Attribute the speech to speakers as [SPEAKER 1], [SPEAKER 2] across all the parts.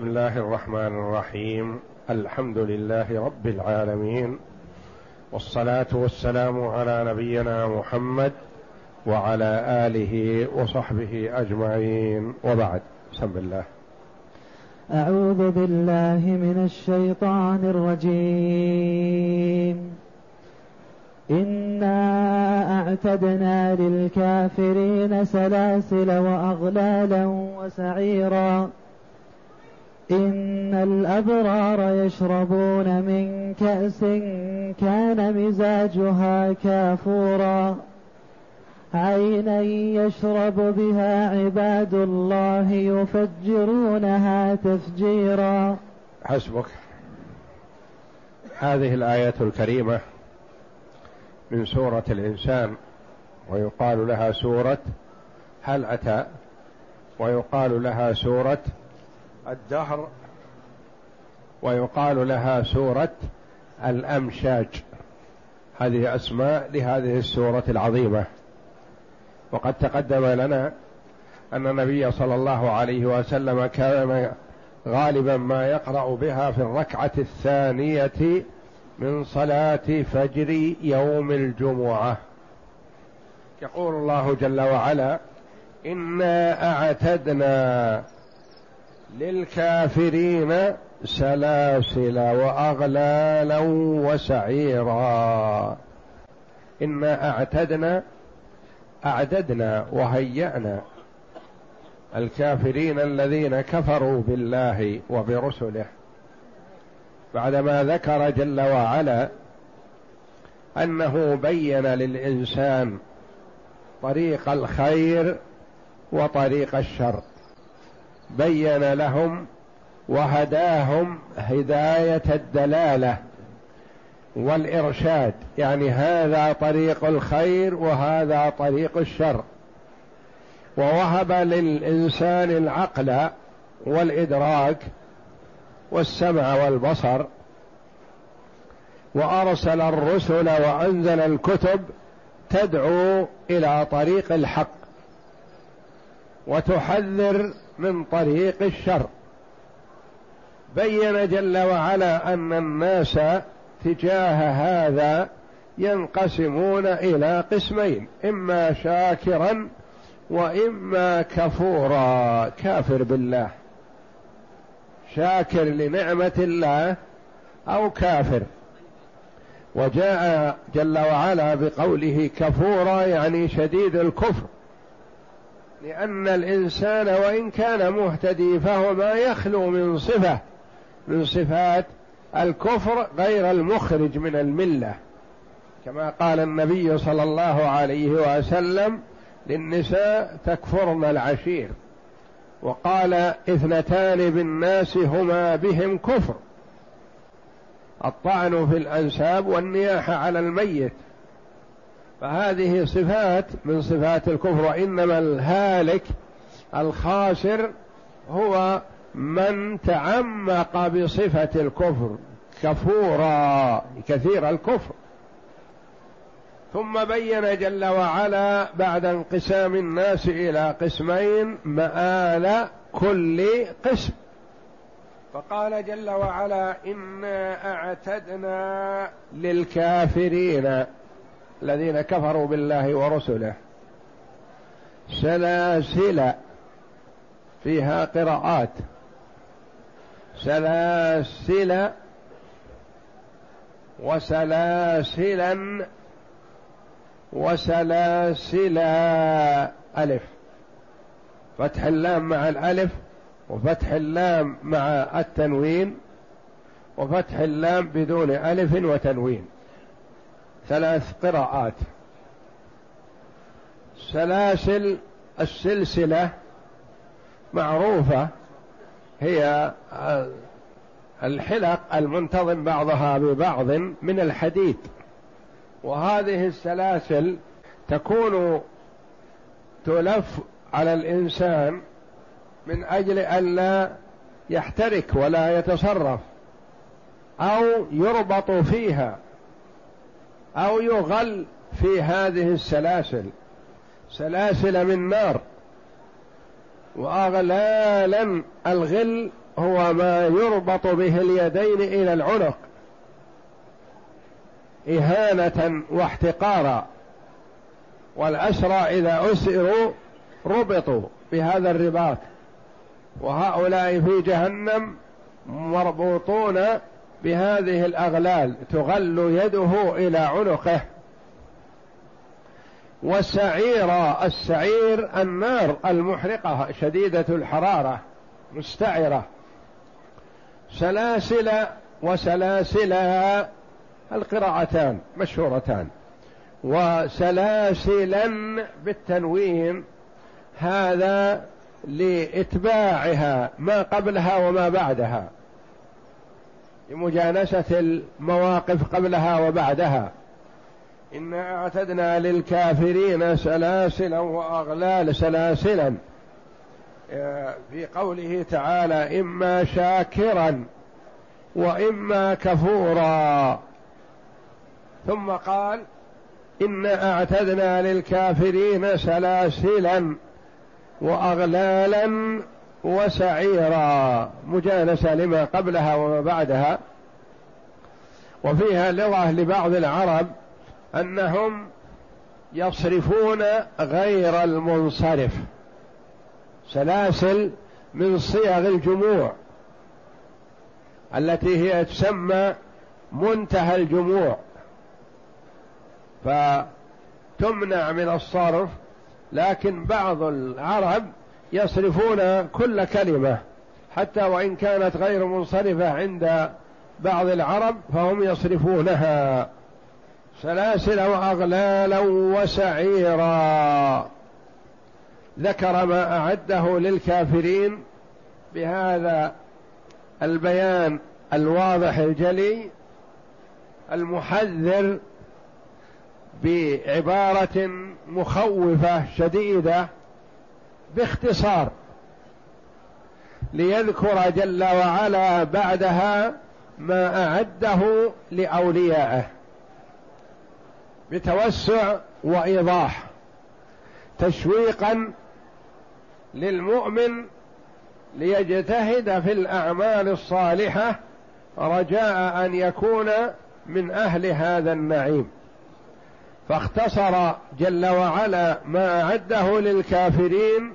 [SPEAKER 1] بسم الله الرحمن الرحيم. الحمد لله رب العالمين. والصلاة والسلام على نبينا محمد وعلى آله وصحبه أجمعين. وبعد بسم الله.
[SPEAKER 2] أعوذ بالله من الشيطان الرجيم. إنا أعتدنا للكافرين سلاسل وأغلالا وسعيرا. إن الأبرار يشربون من كأس كان مزاجها كافورا. عينا يشرب بها عباد الله يفجرونها تفجيرا.
[SPEAKER 1] حسبك. هذه الآية الكريمة من سورة الإنسان ويقال لها سورة هل أتى؟ ويقال لها سورة الدهر ويقال لها سورة الأمشاج. هذه أسماء لهذه السورة العظيمة. وقد تقدم لنا أن النبي صلى الله عليه وسلم كان غالبا ما يقرأ بها في الركعة الثانية من صلاة فجر يوم الجمعة. يقول الله جل وعلا إنا أعتدنا للكافرين سلاسل وأغلالا وسعيرا. إنا أعتدنا أعددنا وهيأنا الكافرين الذين كفروا بالله وبرسله. بعدما ذكر جل وعلا أنه بين للإنسان طريق الخير وطريق الشر. بين لهم وهداهم هداية الدلالة والإرشاد. يعني هذا طريق الخير وهذا طريق الشر. ووهب للإنسان العقل والإدراك والسمع والبصر وأرسل الرسل وأنزل الكتب تدعو إلى طريق الحق وتحذر من طريق الشر. بين جل وعلا أن الناس تجاه هذا ينقسمون إلى قسمين إما شاكرا وإما كفورا كافر بالله. شاكر لنعمة الله أو كافر. وجاء جل وعلا بقوله كفورا يعني شديد الكفر. لأن الإنسان وإن كان مهتدي فهو ما يخلو من صفة من صفات الكفر غير المخرج من الملة. كما قال النبي صلى الله عليه وسلم للنساء تكفرن العشير. وقال إثنتان بالناس هما بهم كفر. الطعن في الأنساب والنياحة على الميت. فهذه صفات من صفات الكفر وإنما الهالك الخاسر هو من تعمق بصفة الكفر كفورا كثير الكفر. ثم بين جل وعلا بعد انقسام الناس إلى قسمين مآل كل قسم. فقال جل وعلا إنا أعتدنا للكافرين. الذين كفروا بالله ورسله. سلاسل فيها قراءات. سلاسل وسلاسلا وسلاسلا ألف. فتح اللام مع الألف وفتح اللام مع التنوين وفتح اللام بدون ألف وتنوين. ثلاث قراءات. سلاسل السلسلة معروفة هي الحلق المنتظم بعضها ببعض من الحديد. وهذه السلاسل تكون تلف على الإنسان من أجل الا يحترك ولا يتصرف أو يربط فيها. أو يغل في هذه السلاسل. سلاسل من نار. واغلالا الغل هو ما يربط به اليدين إلى العنق. إهانة واحتقارا. والأسرى إذا أسروا ربطوا بهذا الرباط. وهؤلاء في جهنم مربوطون بهذه الأغلال تغل يده إلى عنقه والسعير السعير النار المحرقة شديدة الحرارة مستعرة سلاسل وسلاسل القراءتان مشهورتان وسلاسلا بالتنوين هذا لإتباعها ما قبلها وما بعدها. لمجانسة المواقف قبلها وبعدها. إنا اعتدنا للكافرين سلاسلا وأغلال سلاسلا. في قوله تعالى إما شاكرا وإما كفورا. ثم قال إنا اعتدنا للكافرين سلاسلا وأغلالا وسعيرا مجانسه لما قبلها وما بعدها. وفيها لغة لبعض العرب أنهم يصرفون غير المنصرف سلاسل من صيغ الجموع التي هي تسمى منتهى الجموع. فتمنع من الصرف لكن بعض العرب يصرفون كل كلمة. حتى وإن كانت غير منصرفة عند بعض العرب فهم يصرفونها. سلاسل وأغلالا وسعيرا. ذكر ما أعده للكافرين بهذا البيان الواضح الجلي المحذر بعبارة مخوفة شديدة باختصار ليذكر جل وعلا بعدها ما أعده لأوليائه. بتوسع وإيضاح. تشويقا للمؤمن ليجتهد في الأعمال الصالحة رجاء أن يكون من أهل هذا النعيم. فاختصر جل وعلا ما أعده للكافرين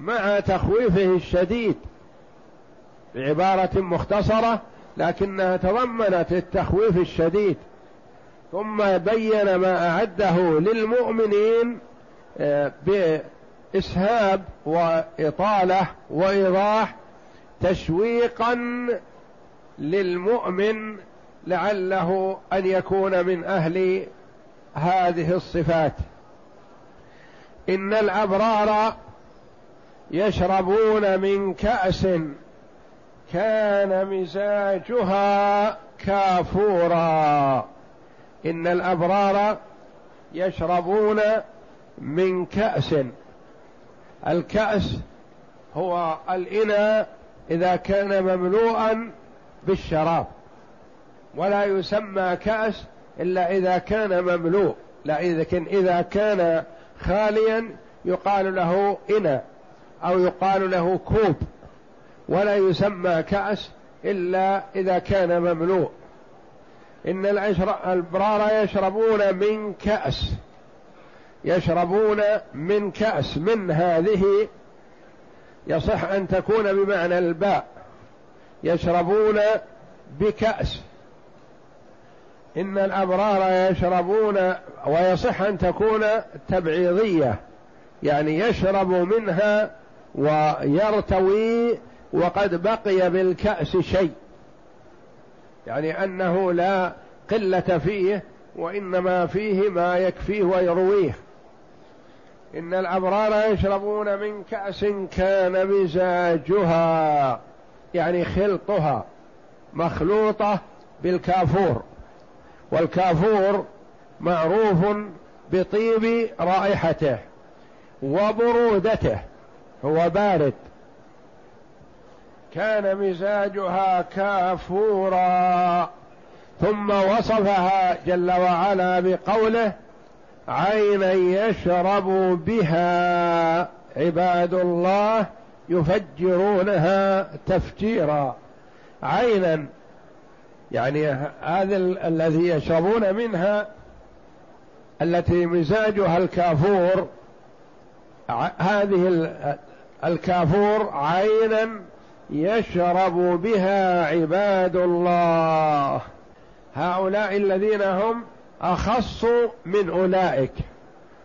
[SPEAKER 1] مع تخويفه الشديد بعبارة مختصرة لكنها تضمنت التخويف الشديد ثم بين ما أعده للمؤمنين آه، بإسهاب وإطالة وإيضاح تشويقا للمؤمن لعله أن يكون من أهل هذه الصفات. إن الأبرار يشربون من كأس كان مزاجها كافورا. إن الأبرار يشربون من كأس. الكأس هو الإناء إذا كان مملوءا بالشراب. ولا يسمى كأس إلا إذا كان مملوء. لكن إذا كان خاليا يقال له إناء. أو يقال له كوب ولا يسمى كأس إلا إذا كان مملوء إن الأبرار يشربون من كأس يشربون من كأس من هذه يصح أن تكون بمعنى الباء يشربون بكأس. إن الأبرار يشربون ويصح أن تكون تبعيضية يعني يشرب منها ويرتوي وقد بقي بالكأس شيء. يعني أنه لا قلة فيه وإنما فيه ما يكفيه ويرويه. إن الأبرار يشربون من كأس كان مزاجها يعني خلطها مخلوطة بالكافور. والكافور معروف بطيب رائحته وبرودته. هو بارد. كان مزاجها كافورا ثم وصفها جل وعلا بقوله عينا يشرب بها. عباد الله يفجرونها تفجيرا. عينا يعني هذا الذي يشربون منها التي مزاجها الكافور هذه الكافور عينا يشرب بها عباد الله. هؤلاء الذين هم أخص من أولئك.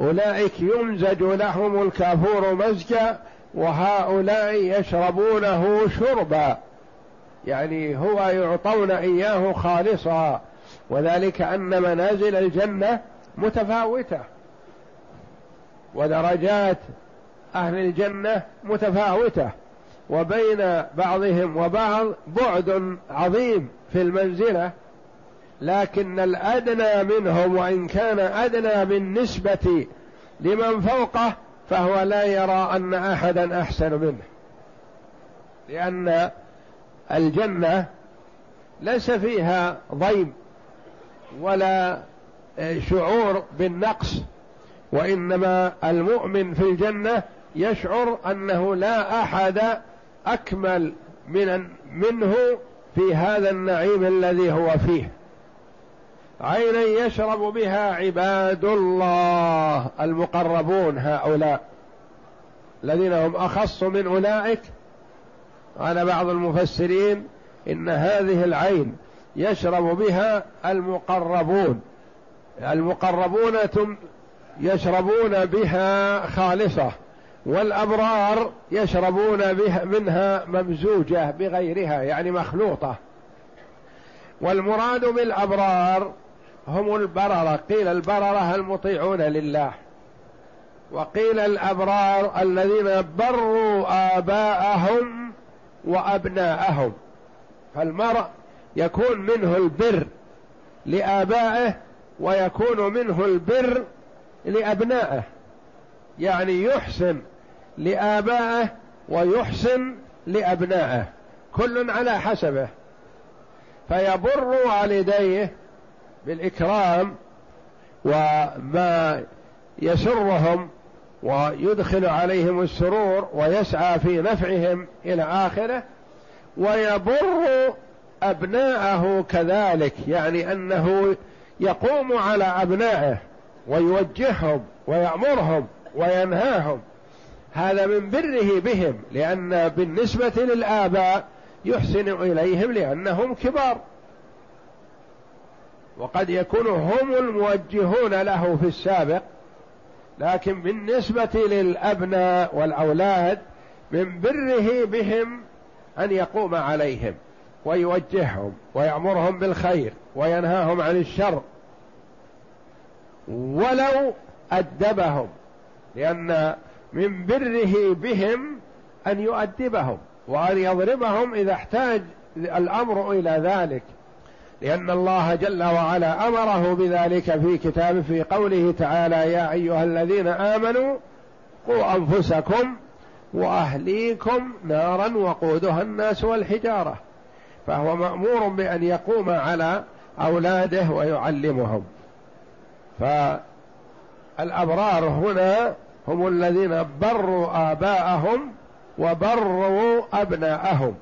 [SPEAKER 1] أولئك يمزج لهم الكافور مزجا وهؤلاء يشربونه شربا. يعني هو يعطون إياه خالصا. وذلك أن منازل الجنة متفاوتة. ودرجات أهل الجنة متفاوتة وبين بعضهم وبعض بعد عظيم في المنزلة لكن الأدنى منهم وإن كان أدنى بالنسبة لمن فوقه فهو لا يرى أن احدا أحسن منه. لأن الجنة ليس فيها ضيم ولا شعور بالنقص وإنما المؤمن في الجنة يشعر أنه لا أحد أكمل من منه في هذا النعيم الذي هو فيه. عينا يشرب بها عباد الله المقربون هؤلاء الذين هم أخص من أولئك. قال بعض المفسرين إن هذه العين يشرب بها المقربون. المقربون يشربون بها خالصة والأبرار يشربون بها منها ممزوجة بغيرها يعني مخلوطة. والمراد بالأبرار هم البررة قيل البررة المطيعون لله. وقيل الأبرار الذين بروا آباءهم وأبناءهم. فالمرء يكون منه البر لآبائه ويكون منه البر لأبنائه يعني يحسن لآبائه ويحسن لأبنائه كل على حسبه. فيبر والديه بالإكرام وما يسرهم ويدخل عليهم السرور ويسعى في نفعهم إلى آخره. ويبر أبناءه كذلك يعني أنه يقوم على أبنائه. ويوجههم ويأمرهم وينهاهم. هذا من بره بهم لأن بالنسبة للآباء يحسن إليهم لأنهم كبار. وقد يكون هم الموجهون له في السابق لكن بالنسبة للأبناء والأولاد من بره بهم أن يقوم عليهم ويوجههم ويأمرهم بالخير وينهاهم عن الشر. ولو أدبهم لأن من بره بهم أن يؤدبهم وأن يضربهم إذا احتاج الأمر إلى ذلك. لأن الله جل وعلا أمره بذلك في كتابه في قوله تعالى يا أيها الذين آمنوا قوا أنفسكم وأهليكم نارا وقودها الناس والحجارة. فهو مأمور بأن يقوم على أولاده ويعلمهم. فالأبرار هنا هم الذين بروا آباءهم وبروا أبناءهم.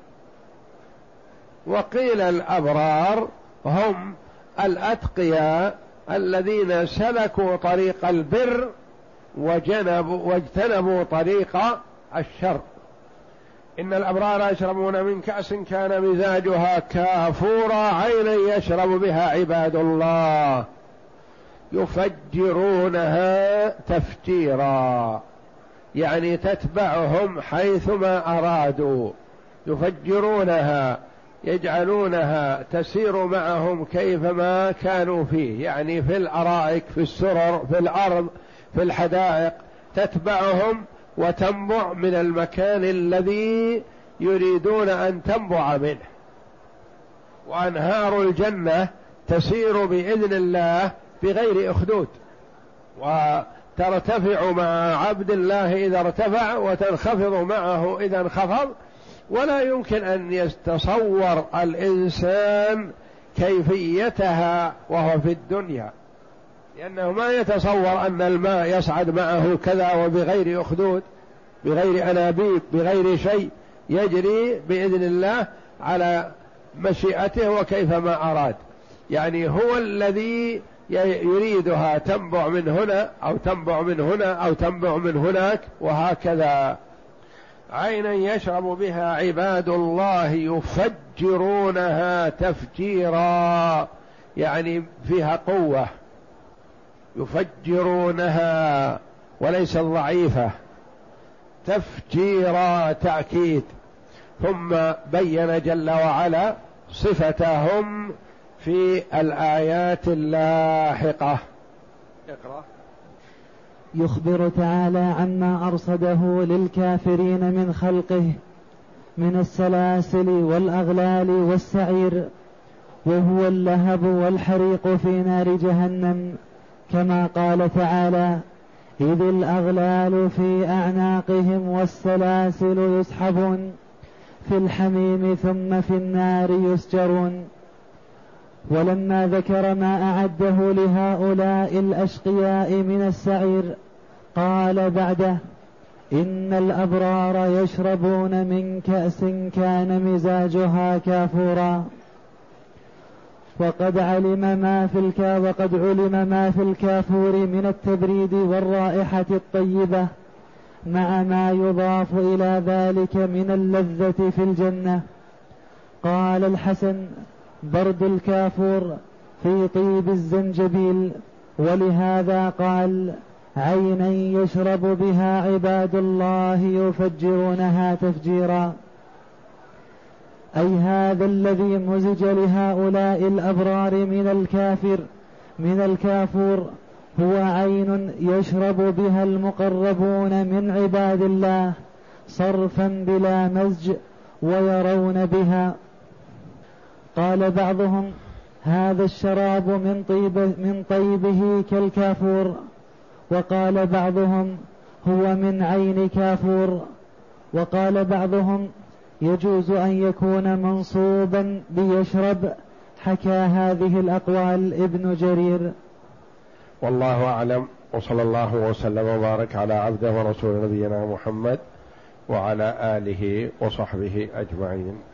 [SPEAKER 1] وقيل الأبرار هم الأتقياء الذين سلكوا طريق البر وجنبوا واجتنبوا طريق الشر. إن الأبرار يشربون من كأس كان مزاجها كافورا عينا يشرب بها عباد الله. يفجرونها تفجيرا يعني تتبعهم حيثما أرادوا. يفجرونها يجعلونها تسير معهم كيفما كانوا فيه يعني في الأرائك في السرر في الأرض في الحدائق. تتبعهم وتنبع من المكان الذي يريدون أن تنبع منه. وأنهار الجنة تسير بإذن الله بغير أخدود. وترتفع مع عبد الله إذا ارتفع وتنخفض معه إذا انخفض. ولا يمكن أن يتصور الإنسان كيفيتها وهو في الدنيا. لأنه ما يتصور أن الماء يصعد معه كذا وبغير أخدود بغير أنابيب بغير شيء. يجري بإذن الله على مشيئته وكيفما أراد. يعني هو الذي يريدها تنبع من هنا أو تنبع من هنا أو تنبع من هناك وهكذا. عينا يشرب بها عباد الله يفجرونها تفجيرا يعني فيها قوة. يفجرونها وليس ضعيفة. تفجيرا تأكيد. ثم بين جل وعلا صفتهم في الآيات اللاحقة. اقرأ.
[SPEAKER 2] يخبر تعالى عما أرصده للكافرين من خلقه من السلاسل والأغلال والسعير وهو اللهب والحريق في نار جهنم كما قال تعالى إذ الأغلال في أعناقهم والسلاسل يسحبون في الحميم ثم في النار يسجرون. ولما ذكر ما أعده لهؤلاء الأشقياء من السعير قال بعده إن الأبرار يشربون من كأس كان مزاجها كافورا. وقد علم ما في الكا وقد علم ما في الكافور من التبريد والرائحة الطيبة مع ما يضاف إلى ذلك من اللذة في الجنة. قال الحسن برد الكافور في طيب الزنجبيل ولهذا قال عينا يشرب بها عباد الله يفجرونها تفجيرا. أي هذا الذي مزج لهؤلاء الأبرار من الكافر من الكافور هو عين يشرب بها المقربون من عباد الله صرفا بلا مزج ويرون بها. قال بعضهم هذا الشراب من طيب من طيبه كالكافور. وقال بعضهم هو من عين كافور. وقال بعضهم يجوز أن يكون منصوبا بيشرب حكى هذه الأقوال ابن جرير.
[SPEAKER 1] والله أعلم. وصلى الله وسلم وبارك على عبده ورسول نبينا محمد وعلى آله وصحبه أجمعين.